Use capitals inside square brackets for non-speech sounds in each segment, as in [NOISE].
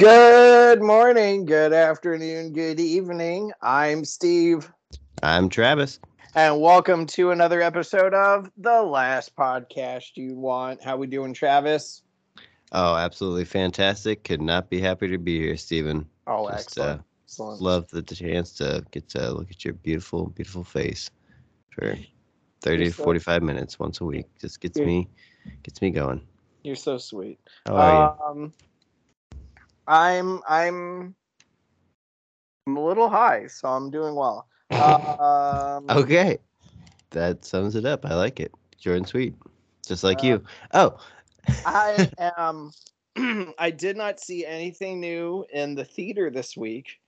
Good morning, good afternoon, good evening. I'm Steve, I'm Travis. and welcome to another episode of the last podcast you want. How we doing, Travis? Oh, absolutely fantastic. Could not be happy to be here, Stephen. Oh, Just, excellent. uh, excellent. Love the chance to get to look at your beautiful, beautiful face for 30 You're to so- 45 minutes once a week. Just gets You're- me gets me going. You're so sweet. How are Um, I'm I'm I'm a little high, so I'm doing well. [LAUGHS] Um. Okay. That sums it up. I like it. Jordan sweet. Just like Uh, you. Oh, I [LAUGHS] am. [CLEARS THROAT] I did not see anything new in the theater this week.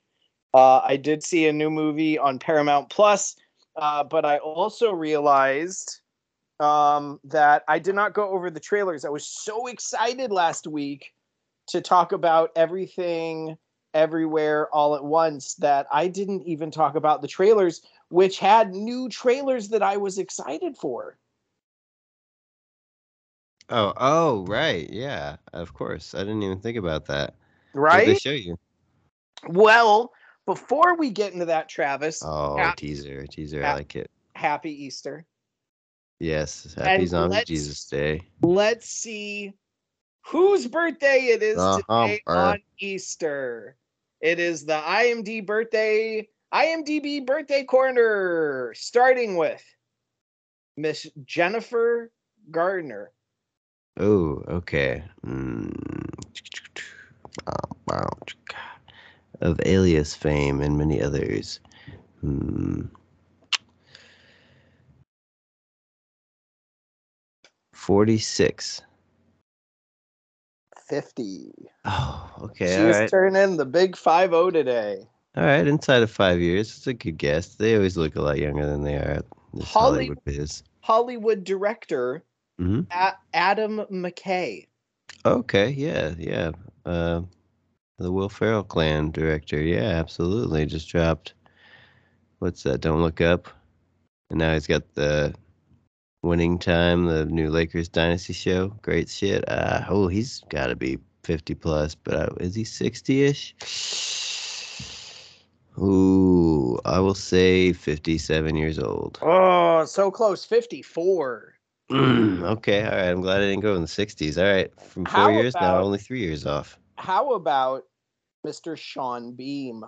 Uh, I did see a new movie on Paramount Plus, uh, but I also realized um, that I did not go over the trailers. I was so excited last week to talk about everything, everywhere, all at once that I didn't even talk about the trailers, which had new trailers that I was excited for. oh, oh, right. Yeah, of course. I didn't even think about that. Right? they show you? Well, before we get into that, Travis, Oh, Yeah. teaser, teaser. Yeah. I like it. happy Easter. Yes, happy And zombie Jesus Day. Let's see whose birthday it is Uh-huh, today on Easter. It is the IMD birthday, IMDb birthday corner, starting with Miss Jennifer Garner. Oh, okay. Mm. Of Alias fame and many others. Hmm. Forty-six. 50. Oh, okay. She's right. turning the big 5 0 today. all right. Inside of five years, it's a good guess. They always look a lot younger than they are. Hollywood biz. Hollywood director Mhm. A- Adam McKay. Okay. Yeah. Yeah. Uh, the Will Ferrell clan director. Yeah, absolutely. Just dropped. What's that? Don't look up. And now he's got the winning time, the new Lakers dynasty show. Great shit. Uh, oh, he's got to be 50 plus, but uh, is he 60 ish? Ooh, I will say 57 years old. Oh, so close. 54. Mm, okay, all right. I'm glad I didn't go in the 60s. All right, from four How years now, only three years off. How about Mr. Sean Bean?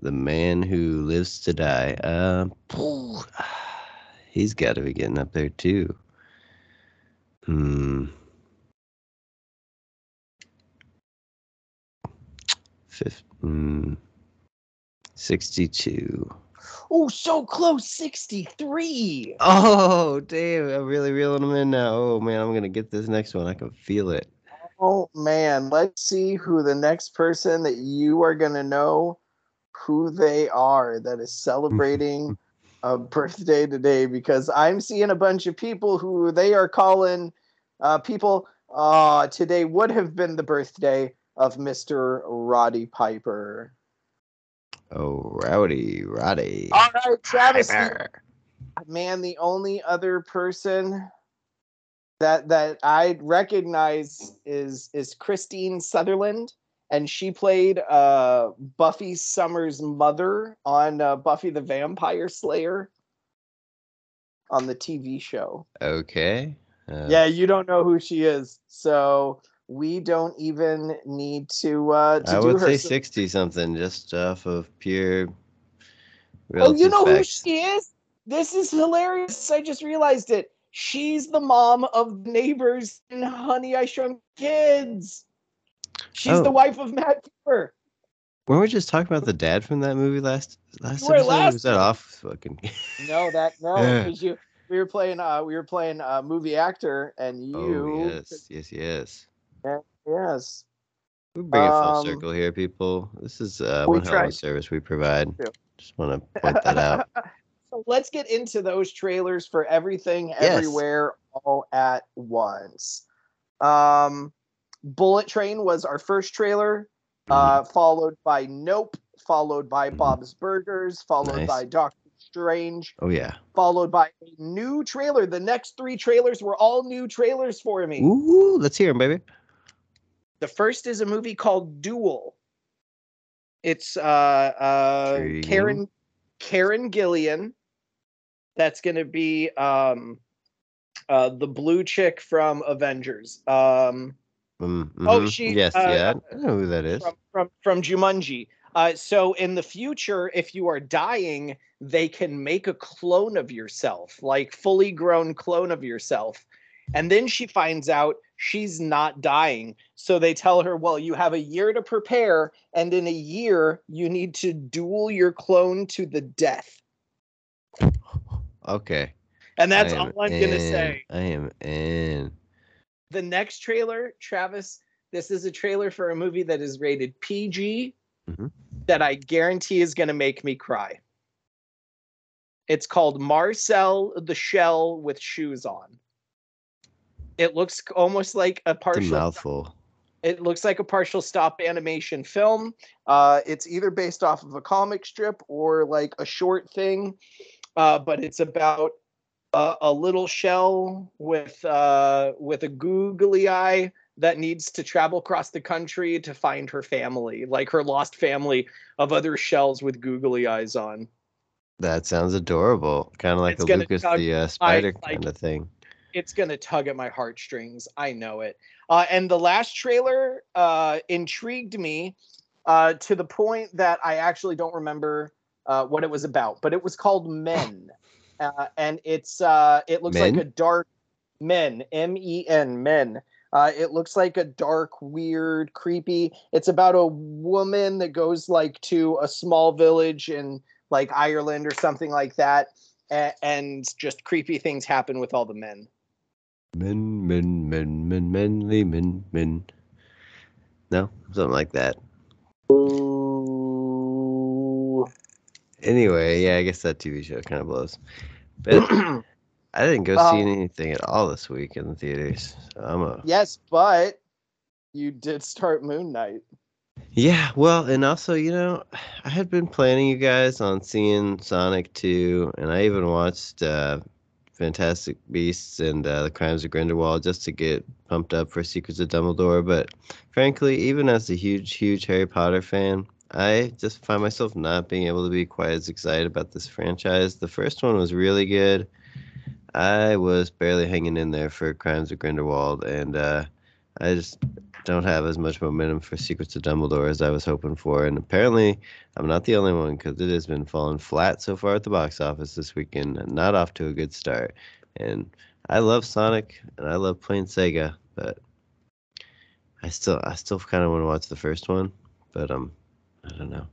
The man who lives to die. Um, [SIGHS] he's got to be getting up there too. Hmm. Fifth, hmm. 62. Oh, so close. 63. Oh, damn. I'm really reeling him in now. Oh, man. I'm going to get this next one. I can feel it. Oh, man. Let's see who the next person that you are going to know who they are that is celebrating [LAUGHS] a birthday today because I'm seeing a bunch of people who they are calling uh, people. Uh, today would have been the birthday of Mr. Roddy Piper. Oh, Rowdy, Roddy. All right, Travis. Piper. man the only other person that that i recognize is is kristine sutherland and she played uh buffy summers mother on uh, buffy the vampire slayer on the tv show Okay. Uh, yeah you don't know who she is so we don't even need to uh to I do would her say some- 60 something just off of pure. Oh, you know who she is? This is hilarious. I just realized it. She's the mom of neighbors in Honey I Shrunk Kids. She's the Oh. wife of Matt Cooper. Weren't we just talking about the dad from that movie last last were episode? last was that off fucking? No, that no, [LAUGHS] because you we were playing uh we were playing uh movie actor and you oh yes, yes, yes. yes. We bring it full Um, circle here, people. This is uh, one hell of a service we provide. Just want to point that out. [LAUGHS] so let's get into those trailers for everything Yes. everywhere all at once. Um Bullet Train was our first trailer. uh, followed by Nope, followed by Mhm. Bob's Burgers, followed Nice. by Doctor Strange, Oh yeah. followed by a new trailer. The next three trailers were all new trailers for me. Ooh, let's hear him, baby. The first is a movie called Dual. It's uh, uh, Intriguing. Karen Karen Gillan. That's going to be um, uh, the blue chick from Avengers. Um, Mm, Oh, mhm. she, Yes, uh, yeah. I know who that is. from from from Jumanji. Uh, so in the future, if you are dying, they can make a clone of yourself, like fully grown clone of yourself. And then she finds out she's not dying. So they tell her, well, you have a year to prepare, and in a year, you need to duel your clone to the death. Okay. And that's all I'm gonna say. I am in. The next trailer, Travis, this is a trailer for a movie that is rated PG Mhm. that I guarantee is going to make me cry. It's called Marcel the Shell with Shoes On. It looks almost like a partial mouthful. it looks like a partial stop animation film. Uh, it's either based off of a comic strip or like a short thing, uh, but it's about a, a little shell with uh, with a googly eye that needs to travel across the country to find her family, like her lost family of other shells with googly eyes on. That sounds adorable. Kind of like It's a Lucas tug- the uh, spider like- kind of thing. it's gonna tug at my heartstrings. I know it. Uh, and the last trailer uh, intrigued me uh, to the point that I actually don't remember uh, what it was about, but it was called [LAUGHS] Men, uh, and it's uh, it looks like a dark Men M E N Men. Uh, it looks like a dark, weird, creepy. It's about a woman that goes like to a small village in like Ireland or something like that, and, and just creepy things happen with all the men. Men, men, men, men, menly men, men. No, something like that. Ooh. Anyway, yeah, I guess that TV show kind of blows. But [CLEARS THROAT] I didn't go see Um, anything at all this week in the theaters. So I'm a yes, but you did start Moon Knight. Yeah, well, and also, you know, I had been planning you guys on seeing Sonic 2, and I even watched uh, Fantastic Beasts and uh, The Crimes of Grindelwald just to get pumped up for Secrets of Dumbledore. But frankly, even as a huge, huge Harry Potter fan, I just find myself not being able to be quite as excited about this franchise. The first one was really good. I was barely hanging in there for Crimes of Grindelwald, and uh, I just don't have as much momentum for Secrets of Dumbledore as I was hoping for. And apparently, I'm not the only one because it has been falling flat so far at the box office this weekend and not off to a good start. And I love Sonic and I love playing Sega, but I still, I still kind of want to watch the first one, but um, I don't know.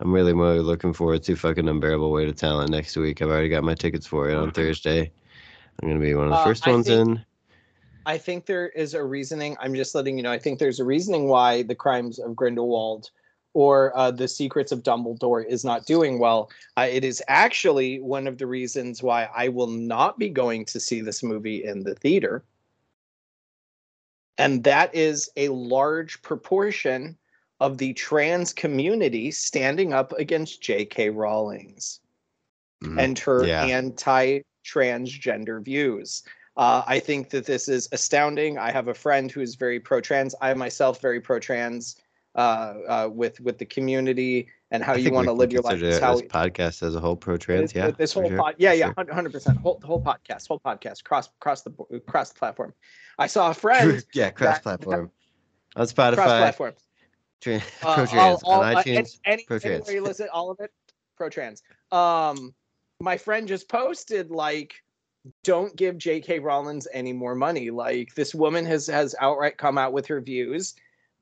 I'm really more looking forward to fucking Unbearable Weight of Talent next week. I've already got my tickets for it on Thursday. I'm gonna be one of the Uh, first I ones think- in. I think there is a reasoning. I'm just letting you know. I think there's a reasoning why the Crimes of Grindelwald or uh, the Secrets of Dumbledore is not doing well. Uh, it is actually one of the reasons why I will not be going to see this movie in the theater. And that is a large proportion of the trans community standing up against J.K. Rawlings Mhm. and her Yeah. anti-transgender views. Uh, I think that this is astounding. I have a friend who is very pro-trans. I myself very pro-trans uh, uh, with with the community and how I you want to live your life. It's how podcast as a whole pro trans. Yeah, this whole sure, pod, yeah, yeah, hundred percent, whole whole podcast, whole podcast, cross cross the cross the platform. I saw a friend [LAUGHS] yeah, cross platform on cross Spotify, platform. tra- Uh, [LAUGHS] pro trans all- all- on uh, iTunes. any, any, pro-trans. anywhere you listen, all of it, pro trans. Um, my friend just posted like, don't give J.K. Rollins any more money. Like this woman has has outright come out with her views,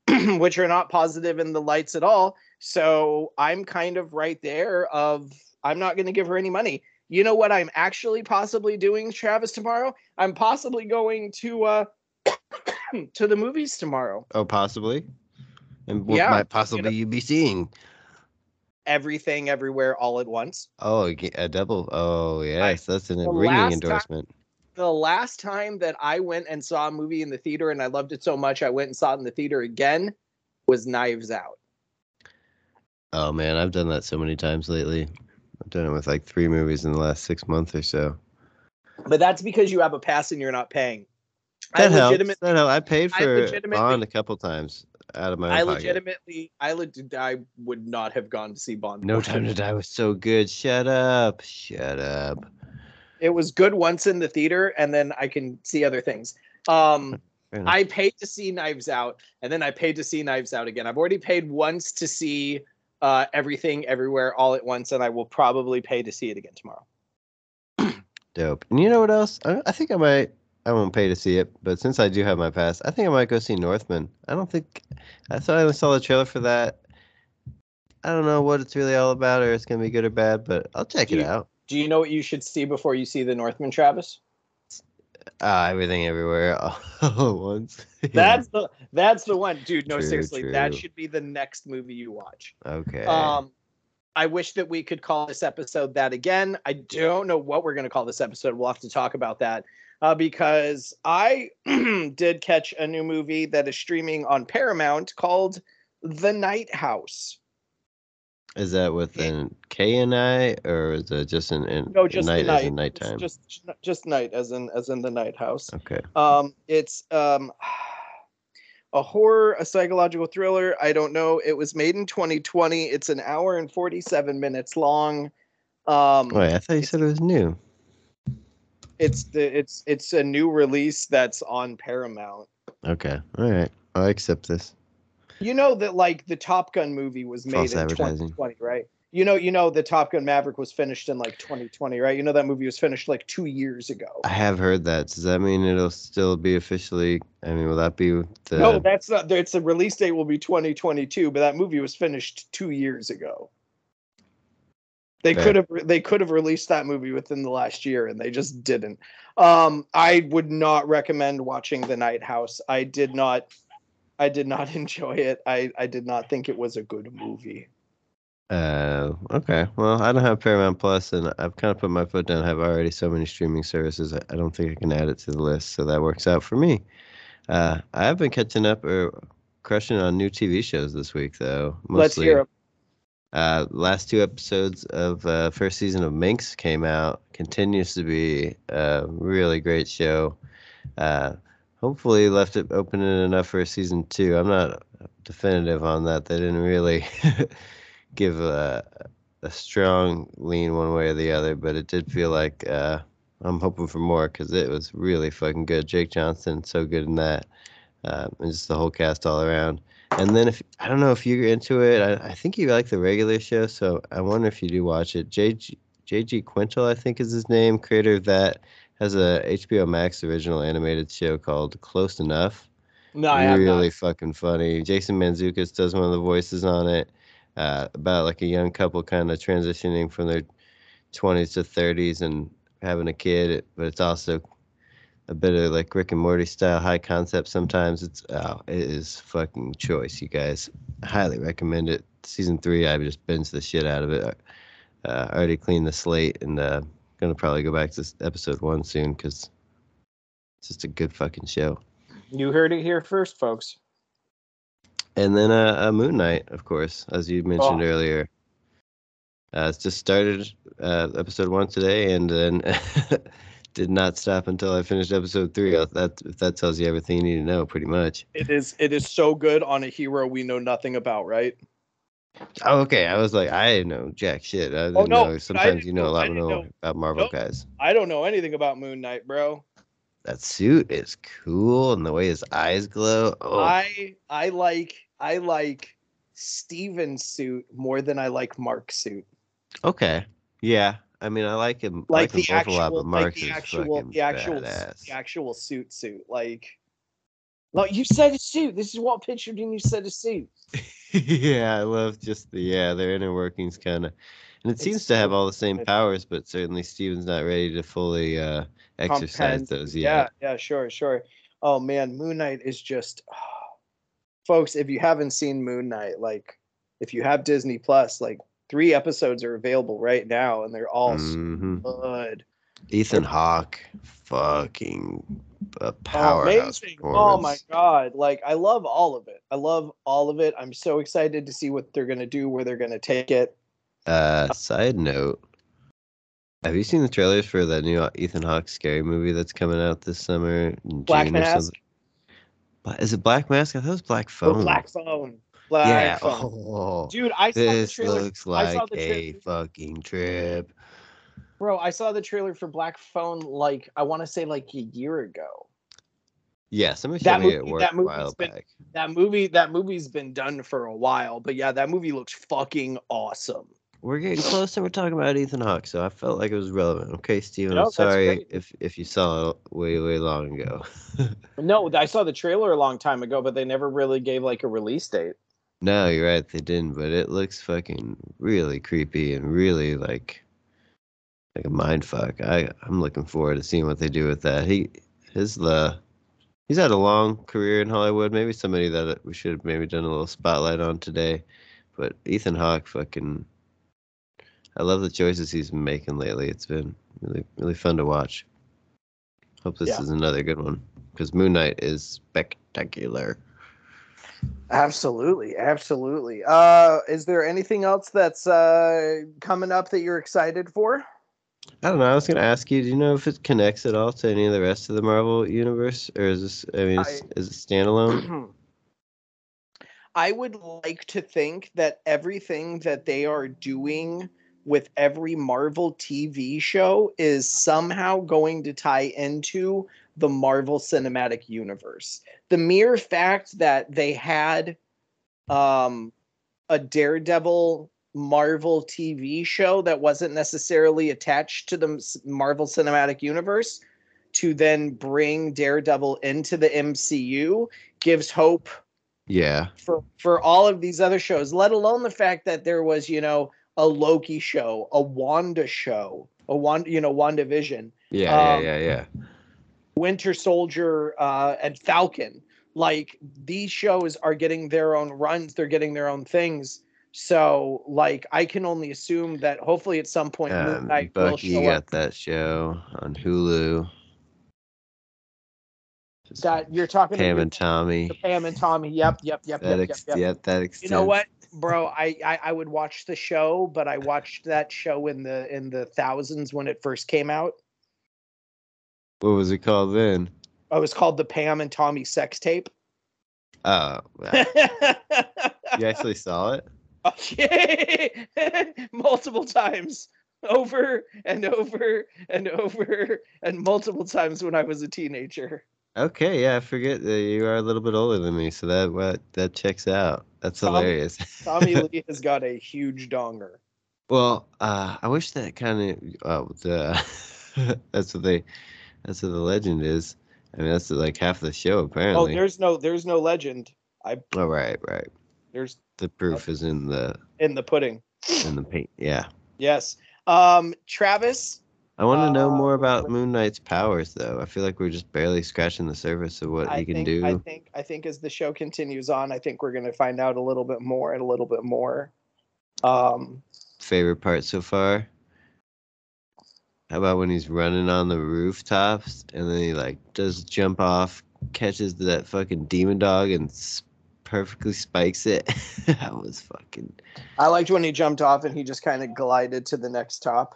[CLEARS THROAT] which are not positive in the lights at all. So I'm kind of right there. Of I'm not going to give her any money. You know what I'm actually possibly doing, Travis, tomorrow? I'm possibly going to uh [COUGHS] to the movies tomorrow. Oh, possibly. And what Yeah, might possibly you be seeing? Everything, everywhere, all at once. Oh, a double. Oh, yes, that's an ringing last time- endorsement. the last time that I went and saw a movie in the theater and I loved it so much I went and saw it in the theater again was Knives Out. Oh man, I've done that so many times lately. I've done it with like three movies in the last six months or so. But that's because you have a pass and you're not paying. I That helps. legitimately, That helps. I paid I for legitimately- Bond a couple times out of my I pocket. legitimately, I I would not have gone to see Bond. No. Time to Die was so good. Shut up. Shut up. It was good once in the theater, and then I can see other things. Um, [LAUGHS] I paid to see Knives Out, and then I paid to see Knives Out again. I've already paid once to see uh, Everything Everywhere All at Once, and I will probably pay to see it again tomorrow. [CLEARS THROAT] Dope. And you know what else? I, I think I might. I won't pay to see it, but since I do have my pass, I think I might go see Northman. I don't think. I thought I saw the trailer for that. I don't know what it's really all about, or it's gonna be good or bad, but I'll check Do it you- out. Do you know what you should see before you see the Northman, Travis? Ah, everything everywhere [LAUGHS] all at once. [LAUGHS] Yeah. That's the that's the one, dude. No, True, seriously, that should be the next movie you watch. okay. Um, I wish that we could call this episode that again. I don't know what we're going to call this episode. We'll have to talk about that uh, because I [CLEARS THROAT] did catch a new movie that is streaming on Paramount called The Night House. is that with an K and I, or is it just an, an No, just night the as in nighttime? It's just just night, as in as in the Night House. okay. Um, it's um, [SIGHS] a horror, a psychological thriller. I don't know. It was made in 2020. It's an hour and 47 minutes long. Um, Wait, I thought you said it was new. It's the it's it's a new release that's on Paramount. Okay. All right. I'll accept this. You know that like the Top Gun movie was made False in 2020, right? You know, you know the Top Gun Maverick was finished in like 2020, right? You know that movie was finished like two years ago. I have heard that. Does that mean it'll still be officially? I mean, will that be the? no, that's not. It's a release date will be 2022, but that movie was finished two years ago. They could have they could have released that movie within the last year, and they just didn't. Um, I would not recommend watching The Night House. I did not, I did not [LAUGHS] enjoy it. I I did not think it was a good movie. Uh, okay. Well, I don't have Paramount Plus, and I've kind of put my foot down. I have already so many streaming services. I I don't think I can add it to the list, so that works out for me. Uh, I have been catching up or crushing on new TV shows this week, though. Let's Mostly, hear it. Uh, last two episodes of uh, first season of Minx came out. Continues to be a really great show. Uh, hopefully, left it open enough for season two. I'm not definitive on that. They didn't really [LAUGHS] give a, a strong lean one way or the other, but it did feel like uh, I'm hoping for more because it was really fucking good. Jake Johnson, so good in that, uh, and just the whole cast all around. And then if I don't know if you're into it, I, I think you like the regular show, so I wonder if you do watch it. JG JG Quintel, I think is his name, creator of that, has a HBO Max original animated show called Close Enough. No, I really not. fucking funny. Jason Mantzoukas does one of the voices on it, uh, about like a young couple kind of transitioning from their 20s to 30s and having a kid, but it's also a bit of like Rick and Morty style high concept sometimes. It's oh, it is fucking choice, you guys. Highly recommend it. Season three, I just binged the shit out of it. Uh, I already cleaned the slate and uh, gonna probably go back to episode one soon because it's just a good fucking show. You heard it here first, folks. And then uh, uh, Moon Knight, of course, as you mentioned Oh. earlier. Uh, it's just started uh, episode one today, and then [LAUGHS] did not stop until I finished episode three. That if that tells you everything you need to know, pretty much. It is it is so good on a hero we know nothing about, right? Oh, okay. I was like, I know jack shit. I oh, didn't Oh, no, know. Sometimes you know a know- I lot know. about Marvel Nope. guys. I don't know anything about Moon Knight, bro. That suit is cool, and the way his eyes glow. Oh, I I like I like Steven's suit more than I like Mark's suit. okay. Yeah. I mean, I like him. I Like them the lot, actual, but like the actual, the actual, badass. the actual suit suit. Like, like you said a suit. This is what pictured in you said a suit. [LAUGHS] yeah, I love just the yeah, their inner workings kind of, and it It's seems to have all the same powers, but certainly Steven's not ready to fully uh, exercise Comprehend- those Yeah, yet. yeah, sure, sure. Oh man, Moon Knight is just, [SIGHS] folks. If you haven't seen Moon Knight, like, if you have Disney Plus, like, three episodes are available right now, and they're all so hmm good. Ethan Hawke, fucking a Oh, powerhouse amazing. Oh my god. Like I love all of it. I love all of it. I'm so excited to see what they're gonna do, where they're gonna take it. Uh, side note, Have you seen the trailers for that new Ethan Hawke scary movie that's coming out this summer? Black June Mask. Is it Black Mask? I thought it was Black Oh, Phone. Black Phone. Black yeah. Phone. Um, oh, Dude, I saw the this trailer. looks I saw like the a fucking trip. Bro, I saw the trailer for Black Phone like I want to say like a year ago. Yeah, somebody That showed movie- that a movie's while been- back. That movie, that movie's been done for a while, but yeah, that movie looks fucking awesome. We're getting close and we're talking about Ethan Hawke, so I felt like it was relevant. Okay, Steven, No, I'm sorry if if you saw it way, way long ago. [LAUGHS] No, I saw the trailer a long time ago, but they never really gave like a release date. No, you're right, they didn't, but it looks fucking really creepy and really like like a mind fuck. I I'm looking forward to seeing what they do with that. He his the he's had a long career in Hollywood. Maybe somebody that we should have maybe done a little spotlight on today. But Ethan Hawke fucking I love the choices he's been making lately. It's been really really fun to watch. Hope this Yeah. is another good one because Moon Knight is spectacular. Absolutely, absolutely. Uh, is there anything else that's uh coming up that you're excited for? I don't know. I was gonna ask you. Do you know if it connects at all to any of the rest of the Marvel universe, or is this? I mean, is, is it standalone? [CLEARS THROAT] I would like to think that everything that they are doing with every Marvel TV show is somehow going to tie into the Marvel Cinematic Universe. The mere fact that they had um, a Daredevil Marvel TV show that wasn't necessarily attached to the Marvel Cinematic Universe to then bring Daredevil into the MCU gives hope Yeah. for for all of these other shows let alone the fact that there was you know a loki show a wanda show a wanda you know wandavision Yeah. Um, yeah. Yeah. Yeah. Winter soldier uh and falcon. Like these shows are getting their own runs they're getting their own things. So like i can only assume that hopefully at some point Moon Um, will Bucky show got up. that show on Hulu. Just that you're talking Pam about and Tommy. pam and tommy. Yep yep yep that yep, yep, ex- yep. Yep, that you know what bro? I, I i would watch the show but i watched that show in the in the thousands when it first came out What was it called then? oh, it was called the pam and tommy sex tape Oh, [LAUGHS] wow. you actually saw it? okay [LAUGHS] multiple times over and over and over and multiple times when i was a teenager Okay, yeah, I forget that you are a little bit older than me, so that what that checks out. That's Tommy- hilarious. tommy [LAUGHS] lee has got a huge donger Well, uh, I wish that kind of uh, the that's what they that's what the legend is. I mean, that's like half the show apparently. oh there's no there's no legend I. oh, right, right. there's The proof is in the in the pudding in the paint. Yeah, yes um travis I want to know Uh, more about Moon Knight's powers, though. I feel like we're just barely scratching the surface of what I he can think, do. I think I think as the show continues on, I think we're going to find out a little bit more and a little bit more. Um, Favorite part so far? How about when he's running on the rooftops and then he like does jump off, catches that fucking demon dog and perfectly spikes it. [LAUGHS] that was fucking I liked when he jumped off and he just kind of glided to the next top.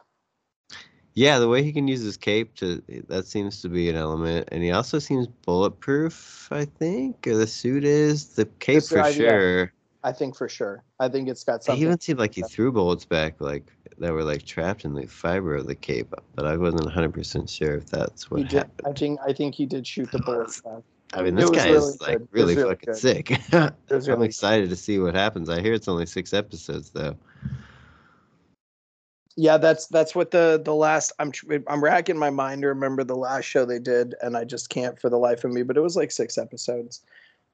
yeah. The way he can use his cape to that seems to be an element, and he also seems bulletproof. I think, or the suit is the cape That's for the idea. sure. I think for sure. I think it's got something. He even seemed like he threw bullets back, like that were like trapped in the fiber of the cape. But I wasn't 100 percent sure if that's what did. happened. I think I think he did shoot the [LAUGHS] bullets back. I mean, this guy really is like good. Really, really fucking good. sick. [LAUGHS] I'm really excited to see what happens. I hear it's only six episodes though. Yeah, that's that's what the the last I'm I'm racking my mind to remember the last show they did, and I just can't for the life of me. But it was like six episodes.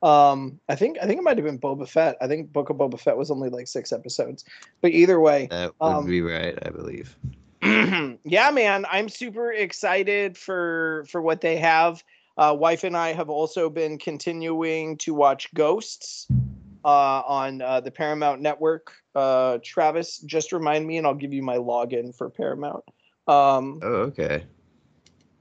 Um, I think I think it might have been Boba Fett. I think Book of Boba Fett was only like six episodes. But either way, That would Um, be right, I believe. [CLEARS THROAT] yeah, man, I'm super excited for for what they have. Uh, wife and I have also been continuing to watch Ghosts uh, on uh, the Paramount Network. Uh, Travis, just remind me, and I'll give you my login for Paramount. Um, Oh, okay.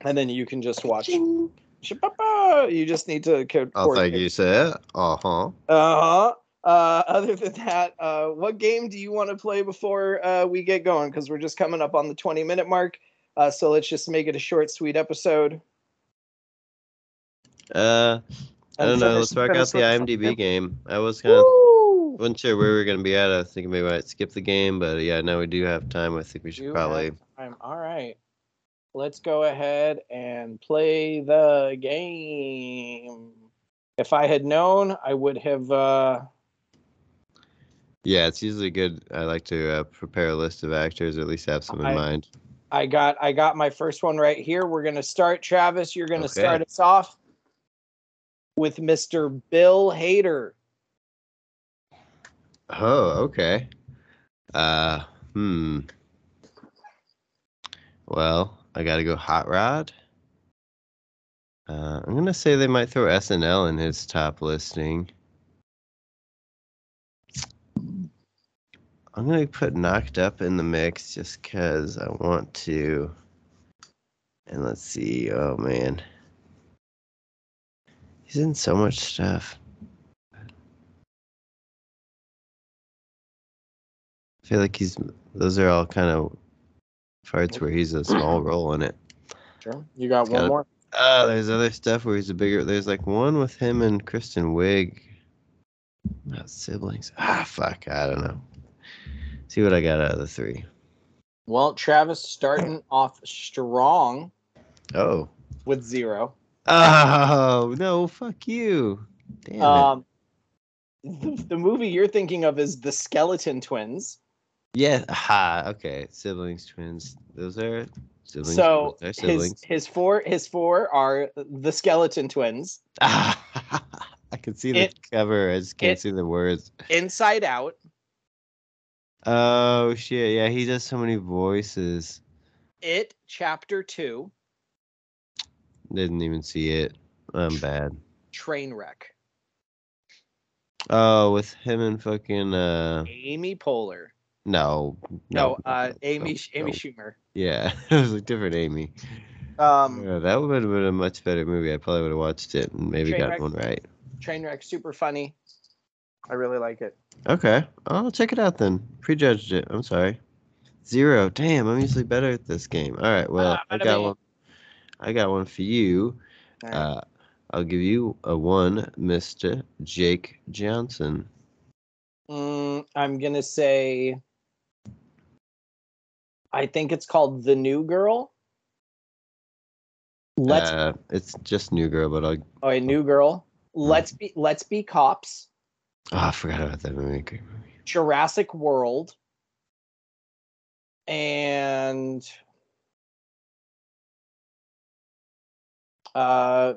and then you can just watch. Shabba-ba! You just need to code. Oh, thank you, sir. Uh huh. Uh huh. uh, other than that, uh, what game do you want to play before uh, we get going? Because we're just coming up on the 20 minute mark. Uh, so let's just make it a short, sweet episode. Uh, I don't know. Let's work out the IMDb game. I was kind of wasn't sure where we were gonna be at. I was thinking maybe I might skip the game, but yeah, now we do have time. I think we should You probably. have time. All right. Let's go ahead and play the game. If I had known, I would have. Uh, Yeah, it's usually good. I like to uh, prepare a list of actors, or at least have some in I- mind. I got I got my first one right here. We're gonna start. Travis, you're gonna Okay. start us off with Mr. Bill Hader. Oh, okay. Uh, hmm. Well, I gotta go Hot Rod. Uh, I'm gonna say they might throw SNL in his top listing. I'm gonna put Knocked Up in the mix just cause I want to. And let's see. Oh man, he's in so much stuff. I feel like he's. Those are all kind of parts where he's a small [CLEARS THROAT] role in it. Sure. You got Got one it. more. Uh, there's other stuff where he's a bigger. There's like one with him and Kristen Wiig. Not siblings. Ah, fuck. I don't know. See what I got out of the three. Well, Travis starting [CLEARS THROAT] off strong Oh. with zero. Oh no! Fuck you. Damn it. Um, the, [LAUGHS] the movie you're thinking of is The Skeleton Twins. Yeah. Ha. Okay. Siblings, twins. Those are siblings. so are his siblings. his four his four are The Skeleton Twins, [LAUGHS] I can see the It- cover. I just can't it- see the words. Inside Out, Oh shit! Yeah, he does so many voices. It Chapter Two, Didn't even see it. I'm bad. Train wreck. Oh, with him and fucking uh Amy Poehler. No No, no uh, Amy no, Amy no. Schumer. Yeah, [LAUGHS] it was a different Amy. Um, Yeah, that would have been a much better movie. I probably would have watched it and maybe Trainwreck. got one right. Trainwreck, super funny. I really like it. Okay, I'll check it out then. Prejudged it. I'm sorry. Zero. Damn, I'm usually better at this game. All right, well, Ah, I got one. I got one for you. Right. Uh, I'll give you a one, Mister Jake Johnson. Mm, I'm gonna say. I think it's called The New Girl. Let's Uh, it's just New Girl, but I'll. oh, a New Girl. Let's be Let's be cops. Oh, I forgot about that movie. Great movie. Jurassic World. And uh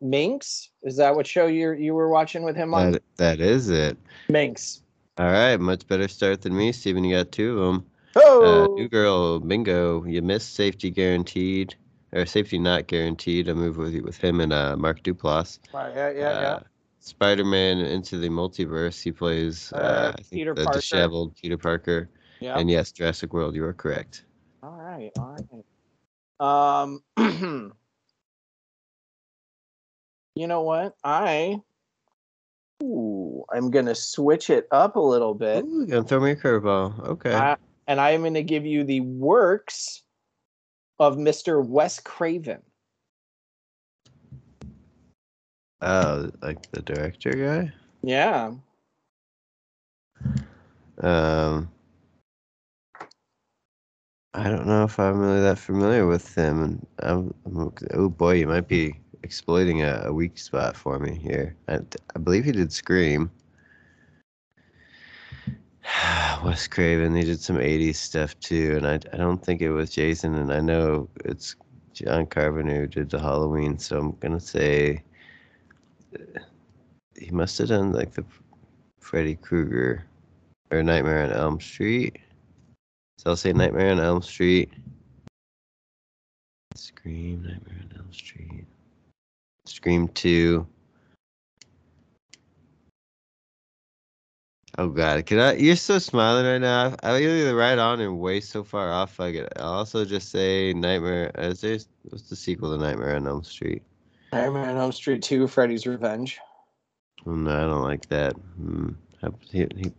Minx. Is that what show you you were watching with him on That, that is it. Minx All right, much better start than me, Steven. You got two of them. Oh Uh, new girl, bingo. You missed safety guaranteed, or safety not guaranteed. I move with with him and uh, Mark Duplass. Right, yeah yeah yeah Uh, Spider-Man into the multiverse. He plays Uh, uh, Peter the Parker. disheveled Peter Parker. yeah And yes, Jurassic World. You are correct. All right, all right. Um, [CLEARS THROAT] you know what? I, ooh, I'm gonna switch it up a little bit, Ooh, you're gonna throw me a curveball. Okay. I- and I am gonna give you the works of Mr. Wes Craven. oh, like the director guy. Yeah, Um, I don't know if I'm really that familiar with him, and I'm, I'm oh boy, you might be exploiting a, a weak spot for me here. I, I believe he did Scream. [SIGHS] Wes Craven, he did some '80s stuff too, and I, I don't think it was Jason, and I know it's John Carpenter who did the Halloween, so I'm gonna say uh, he must have done like the Freddy Krueger or Nightmare on Elm Street. So I'll say Nightmare on Elm Street. Scream, Nightmare on Elm Street. Scream 2. Oh god, can I you're so smiling right now. I, either right on and way so far off I could I'll also just say Nightmare is there what's the sequel to Nightmare on Elm Street? Nightmare on Elm Street Two: Freddy's Revenge. Oh, no, I don't like that. Hmm. He, he,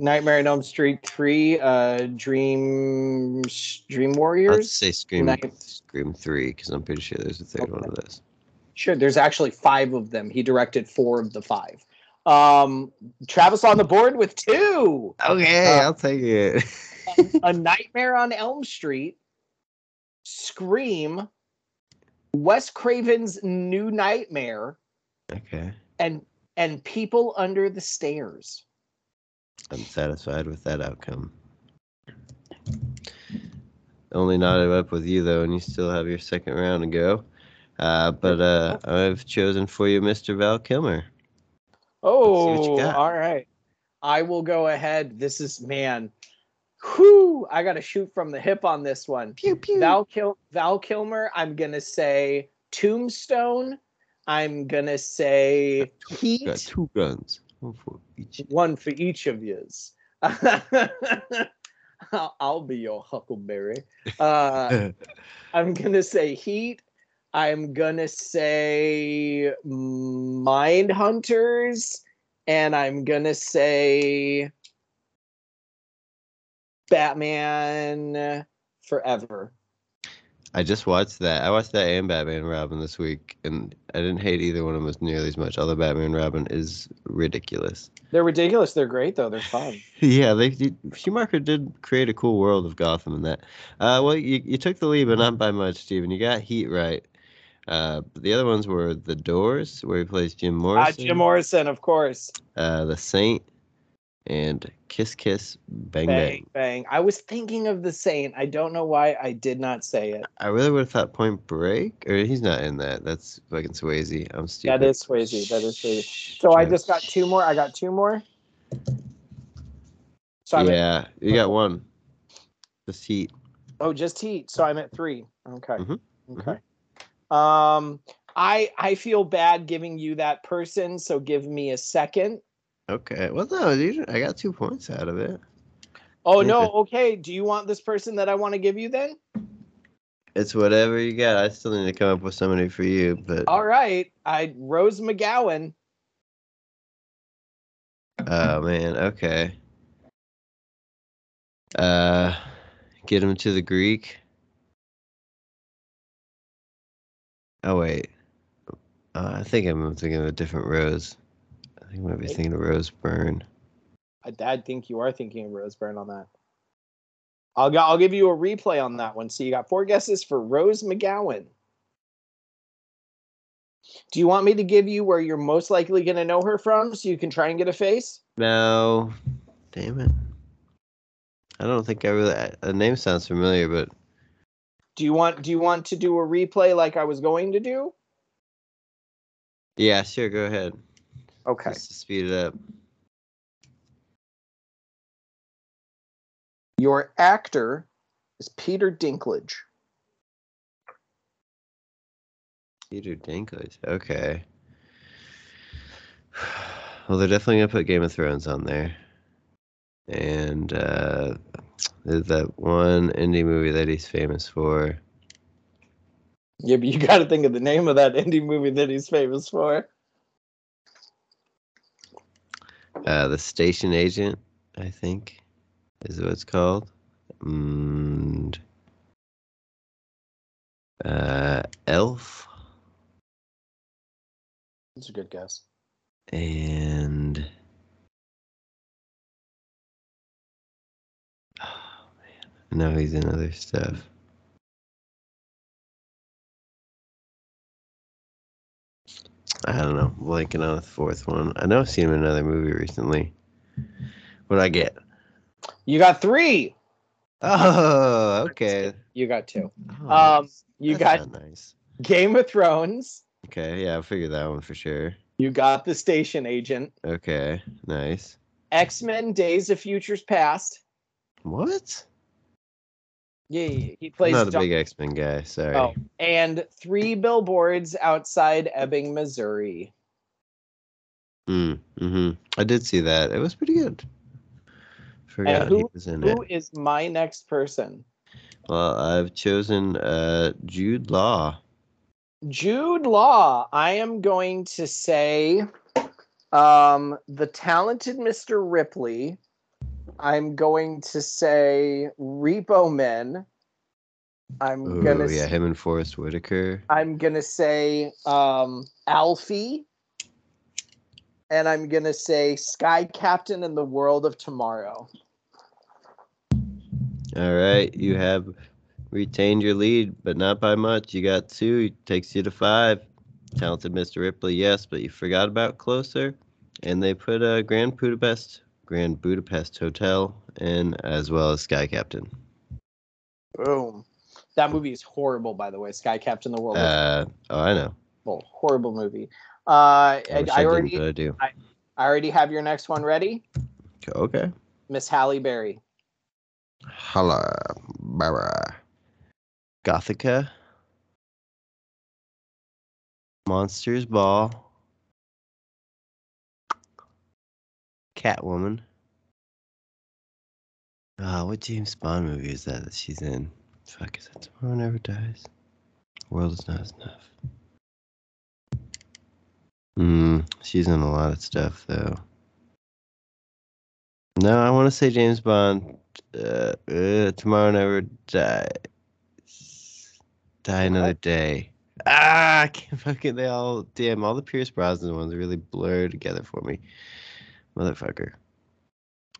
Nightmare on Elm Street three, uh, Dream Dream Warriors. say Scream Night- Scream three because I'm pretty sure there's a third one of this. Sure, there's actually five of them. He directed four of the five. Um, Travis on the board with two. Okay, Uh, I'll take it. A [LAUGHS] Nightmare on Elm Street, Scream, Wes Craven's New Nightmare, okay, and and People Under the Stairs. I'm satisfied with that outcome. Only knotted up with you though, and you still have your second round to go. Uh, but uh, I've chosen for you Mr. Val Kilmer. What you Oh, got. all right. I will go ahead. This is man. Whoo! I got to shoot from the hip on this one. Pew pew. Val Kil- Val Kilmer. I'm gonna say Tombstone. I'm gonna say Heat. got two guns. One for each. One for each of yous. I'll, [LAUGHS] I'll be your Huckleberry. Uh, [LAUGHS] I'm gonna say Heat. I'm gonna say Mind Hunters, and I'm gonna say Batman Forever. I just watched that. I watched that and Batman Robin this week, and I didn't hate either one of them as nearly as much. Although Batman Robin is ridiculous. They're ridiculous. They're great though. They're fun. [LAUGHS] yeah, they did, Schumacher did create a cool world of Gotham in that. Uh, well, you, you took the lead, but not by much, Steven. You got Heat right. Uh, the other ones were The Doors, where he plays Jim Ah, Morrison, Jim Morrison, of course. uh, The Saint, and Kiss Kiss Bang Bang. Bang bang. I was thinking of the Saint. I don't know why I did not say it. I really would have thought Point Break, or he's not in that. That's fucking Swayze. I'm stupid. That is Swayze. That is Swayze. So I just got two more. I got two more. So I'm at, yeah, you got one. Just Heat. oh just Heat. So I'm at three. Okay. Mhm, Okay. Um, I I feel bad giving you that person. So give me a second. Okay. Well, no, you, I got two points out of it. Oh no. Okay. Do you want this person that I want to give you then? It's whatever you got. I still need to come up with somebody for you, but All right. I Rose McGowan. oh man, okay. Uh, get him to the Greek. Oh wait, uh, I think I'm thinking of a different Rose. I think I might be thinking of Rose Byrne. I, I think you are thinking of Rose Byrne on that. I'll I'll give you a replay on that one. So you got four guesses for Rose McGowan. Do you want me to give you where you're most likely going to know her from so you can try and get a face? No, damn it. I don't think I really. The name sounds familiar, but Do you want do you want to do a replay like I was going to do? yeah, sure, go ahead. Okay. Just to speed it up. Your actor is Peter Dinklage. Peter Dinklage. Okay. [SIGHS] Well, they're definitely gonna put Game of Thrones on there, and uh, there's that one indie movie that he's famous for. Yeah, but you got to think of the name of that indie movie that he's famous for. Uh, the Station Agent, I think, is what it's called. And uh, Elf That's a good guess. and man, I know he's in other stuff. I don't know, blanking on the fourth one. I know I've seen him in another movie recently. What would I get? You got three. Oh, okay. You got two. Oh, Um, you got nice. Game of Thrones. Okay, yeah, I'll figure that one for sure. You got the station agent. Okay, nice. X Men: Days of Futures Past. What? Yeah, he I'm plays. not a John- big X Men guy. Sorry. Oh, and three billboards outside Ebbing, Missouri. Mm, hmm I did see that. It was pretty good. Forgot he who- was in it. Who is my next person? Well, I've chosen uh, Jude Law. Jude Law. I am going to say Um, the talented Mr. Ripley. I'm going to say Repo Men. I'm Ooh, gonna yeah, him and Forest Whitaker. I'm gonna say um, Alfie. And I'm gonna say Sky Captain in the World of Tomorrow. All right, you have retained your lead, but not by much. You got two, takes you to five. Talented Mr. Ripley, yes, but you forgot about Closer, and they put a Grand Budapest, Grand Budapest Hotel and as well as Sky Captain. Boom. That movie is horrible, by the way. Sky Captain the World Uh, oh, I know. Tomorrow. Horrible movie. Uh, I, I, I I already, I do. I already have your next one ready. Okay. Miss Halle Berry. Hello, Barra. Gothika. Monsters Ball. Catwoman. Ah, what James Bond movie is that that she's in? Fuck, is that Tomorrow Never Dies? World is not enough. Hmm, she's in a lot of stuff though. No, I want to say James Bond. Uh, uh, Tomorrow Never Dies. Die Another Day. Ah, I can't fucking. They all. Damn, all the Pierce Brosnan ones really blur together for me. Motherfucker.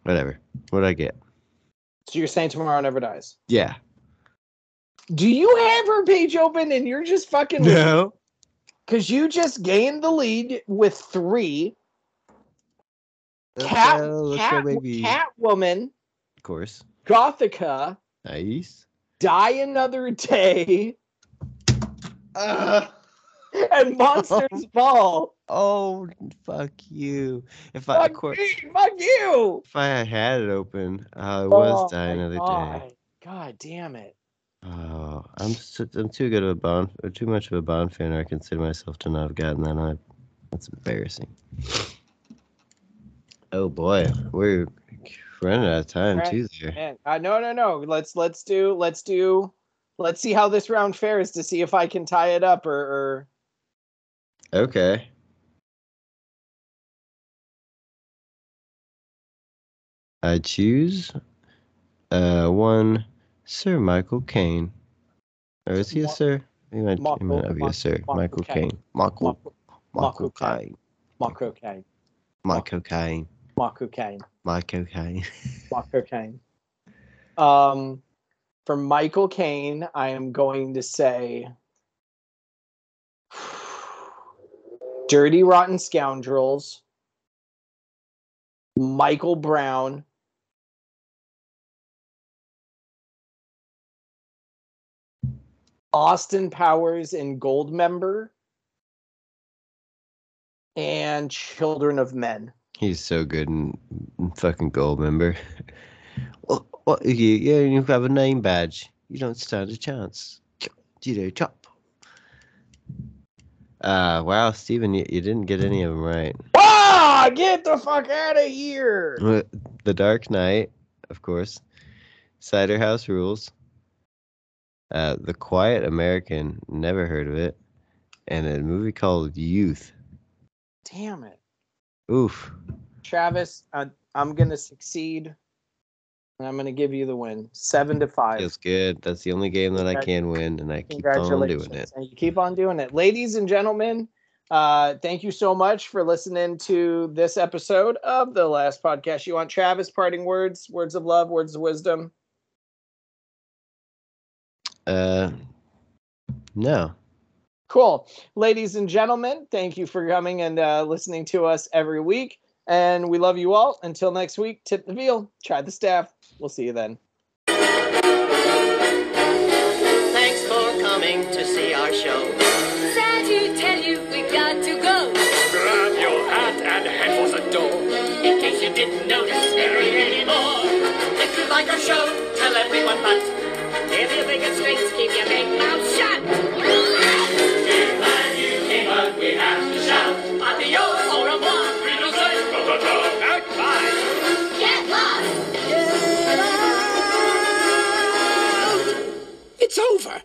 Whatever. What'd I get? So you're saying Tomorrow Never Dies. Yeah. Do you have her page open and you're just fucking No. because you just gained the lead with three. Let's Cat, go- let's cat, go, baby. Catwoman, Of course. Gothika, Nice. Die Another Day, Uh, [LAUGHS] and Monsters [LAUGHS] Ball. oh, fuck you. If I, of Fuck course, me, fuck you. if I had it open, I was Oh my Another Day. God. God damn it. Oh, I'm so, I'm too good of a Bond, or too much of a Bond fan. I consider myself to not have gotten that. I, that's embarrassing. Oh boy, we're running out of time Right. too. There. Man, uh, no, no, no. Let's let's do let's do let's see how this round fares to see if I can tie it up or, or Okay. I choose uh one Sir Michael Caine. Or is he a sir? He might, he Michael- might not be a sir. Michael Michael Caine. Caine. Michael Michael Michael Michael Caine. Caine. Michael Caine. Marco Kane. Michael Caine. Marco Kane. [LAUGHS] Um, for Michael Caine, I am going to say Dirty Rotten Scoundrels, Michael Brown, Austin Powers and Goldmember, and Children of Men. He's so good in, in fucking Goldmember. [LAUGHS] what, what you, you have a name badge. You don't stand a chance. Judo chop. Uh, wow, Steven, you, you didn't get any of them right. Ah, get the fuck out of here! The Dark Knight, of course. Cider House Rules. Uh, The Quiet American, never heard of it. And a movie called Youth. Damn it. Oof. Travis, I, I'm gonna succeed, and I'm gonna give you the win, seven to five. Feels good. That's the only game that I can win, and I keep on doing it. and you keep on doing it, ladies and gentlemen. Uh, thank you so much for listening to this episode of the last podcast. You want Travis parting words, words of love, words of wisdom. Uh, no. Cool. Ladies and gentlemen, thank you for coming and uh, listening to us every week. And we love you all. Until next week, tip the veal, try the staff. We'll see you then. Thanks for coming to see our show. Sad to tell you we've got to go. Grab your hat and head for the door. In case you didn't notice there ain't any more. If you like our show, tell everyone but. It's over.